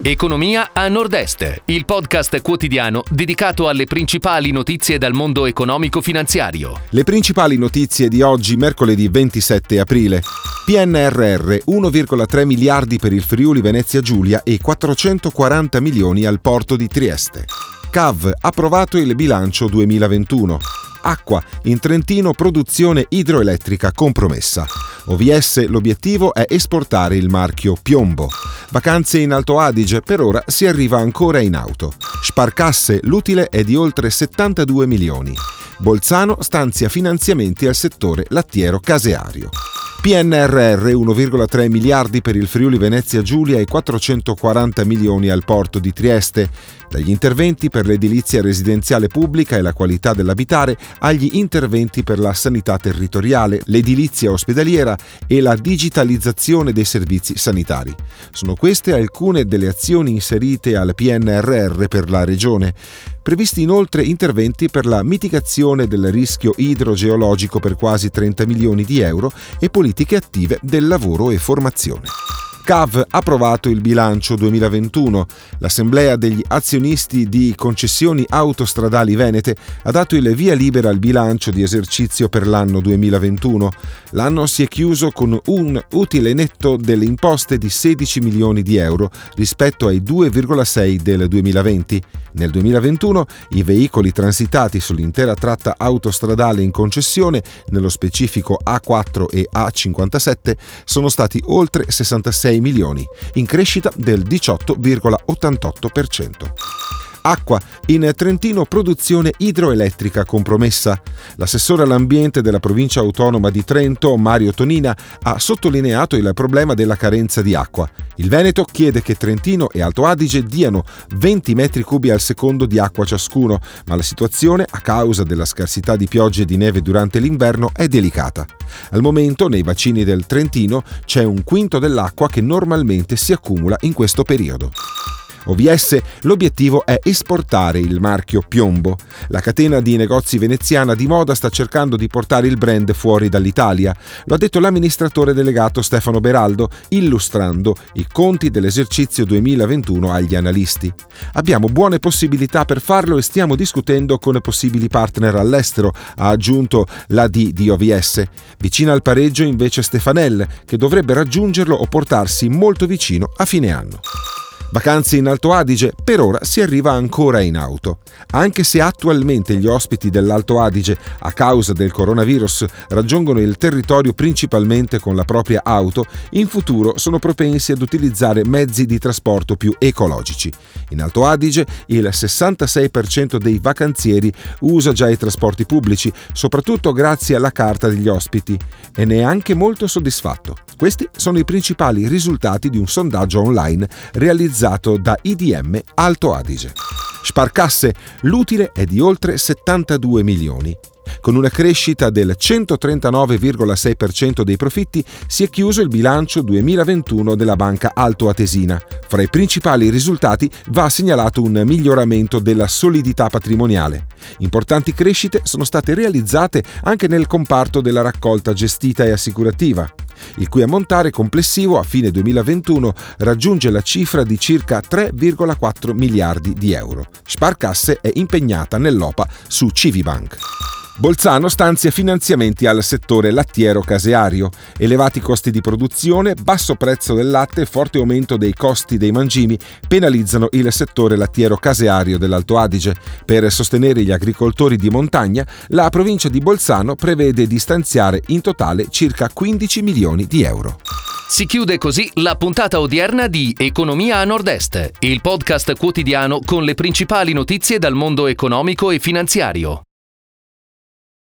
Economia a Nord-Est, il podcast quotidiano dedicato alle principali notizie dal mondo economico-finanziario. Le principali notizie di oggi, mercoledì 27 aprile. PNRR 1,3 miliardi per il Friuli Venezia Giulia e 440 milioni al porto di Trieste. CAV approvato il bilancio 2021. Acqua, in Trentino produzione idroelettrica compromessa. OVS l'obiettivo è esportare il marchio Piombo. Vacanze in Alto Adige, per ora si arriva ancora in auto. Sparcasse, l'utile è di oltre 72 milioni. Bolzano stanzia finanziamenti al settore lattiero caseario. PNRR 1,3 miliardi per il Friuli Venezia Giulia e 440 milioni al porto di Trieste, dagli interventi per l'edilizia residenziale pubblica e la qualità dell'abitare agli interventi per la sanità territoriale, l'edilizia ospedaliera e la digitalizzazione dei servizi sanitari. Sono queste alcune delle azioni inserite al PNRR per la Regione. Previsti inoltre interventi per la mitigazione del rischio idrogeologico per quasi 30 milioni di euro e politiche attive del lavoro e formazione. CAV ha approvato il bilancio 2021. L'Assemblea degli azionisti di concessioni autostradali venete ha dato il via libera al bilancio di esercizio per l'anno 2021. L'anno si è chiuso con un utile netto delle imposte di 16 milioni di euro rispetto ai 2,6 del 2020. Nel 2021 i veicoli transitati sull'intera tratta autostradale in concessione, nello specifico A4 e A57, sono stati oltre 66 6 milioni, in crescita del 18,88%. Acqua. In Trentino produzione idroelettrica compromessa. L'assessore all'ambiente della provincia autonoma di Trento, Mario Tonina, ha sottolineato il problema della carenza di acqua. Il Veneto chiede che Trentino e Alto Adige diano 20 metri cubi al secondo di acqua ciascuno, ma la situazione, a causa della scarsità di piogge e di neve durante l'inverno, è delicata. Al momento nei bacini del Trentino c'è un quinto dell'acqua che normalmente si accumula in questo periodo. OVS l'obiettivo è esportare il marchio Piombo. La catena di negozi veneziana di moda sta cercando di portare il brand fuori dall'Italia. Lo ha detto l'amministratore delegato Stefano Beraldo, illustrando i conti dell'esercizio 2021 agli analisti. Abbiamo buone possibilità per farlo e stiamo discutendo con possibili partner all'estero, ha aggiunto la D di OVS. Vicina al pareggio invece Stefanel, che dovrebbe raggiungerlo o portarsi molto vicino a fine anno. Vacanze in Alto Adige, per ora si arriva ancora in auto. Anche se attualmente gli ospiti dell'Alto Adige, a causa del coronavirus, raggiungono il territorio principalmente con la propria auto, in futuro sono propensi ad utilizzare mezzi di trasporto più ecologici. In Alto Adige il 66% dei vacanzieri usa già i trasporti pubblici, soprattutto grazie alla carta degli ospiti, e ne è anche molto soddisfatto. Questi sono i principali risultati di un sondaggio online realizzato da IDM Alto Adige. Sparcasse, l'utile è di oltre 72 milioni. Con una crescita del 139,6% dei profitti si è chiuso il bilancio 2021 della banca Alto Atesina. Fra i principali risultati va segnalato un miglioramento della solidità patrimoniale. Importanti crescite sono state realizzate anche nel comparto della raccolta gestita e assicurativa il cui ammontare complessivo a fine 2021 raggiunge la cifra di circa 3,4 miliardi di euro. Sparcasse è impegnata nell'OPA su Civibank. Bolzano stanzia finanziamenti al settore lattiero-caseario. Elevati costi di produzione, basso prezzo del latte e forte aumento dei costi dei mangimi penalizzano il settore lattiero-caseario dell'Alto Adige. Per sostenere gli agricoltori di montagna, la provincia di Bolzano prevede di stanziare in totale circa 15 milioni di euro. Si chiude così la puntata odierna di Economia a Nord-Est, il podcast quotidiano con le principali notizie dal mondo economico e finanziario.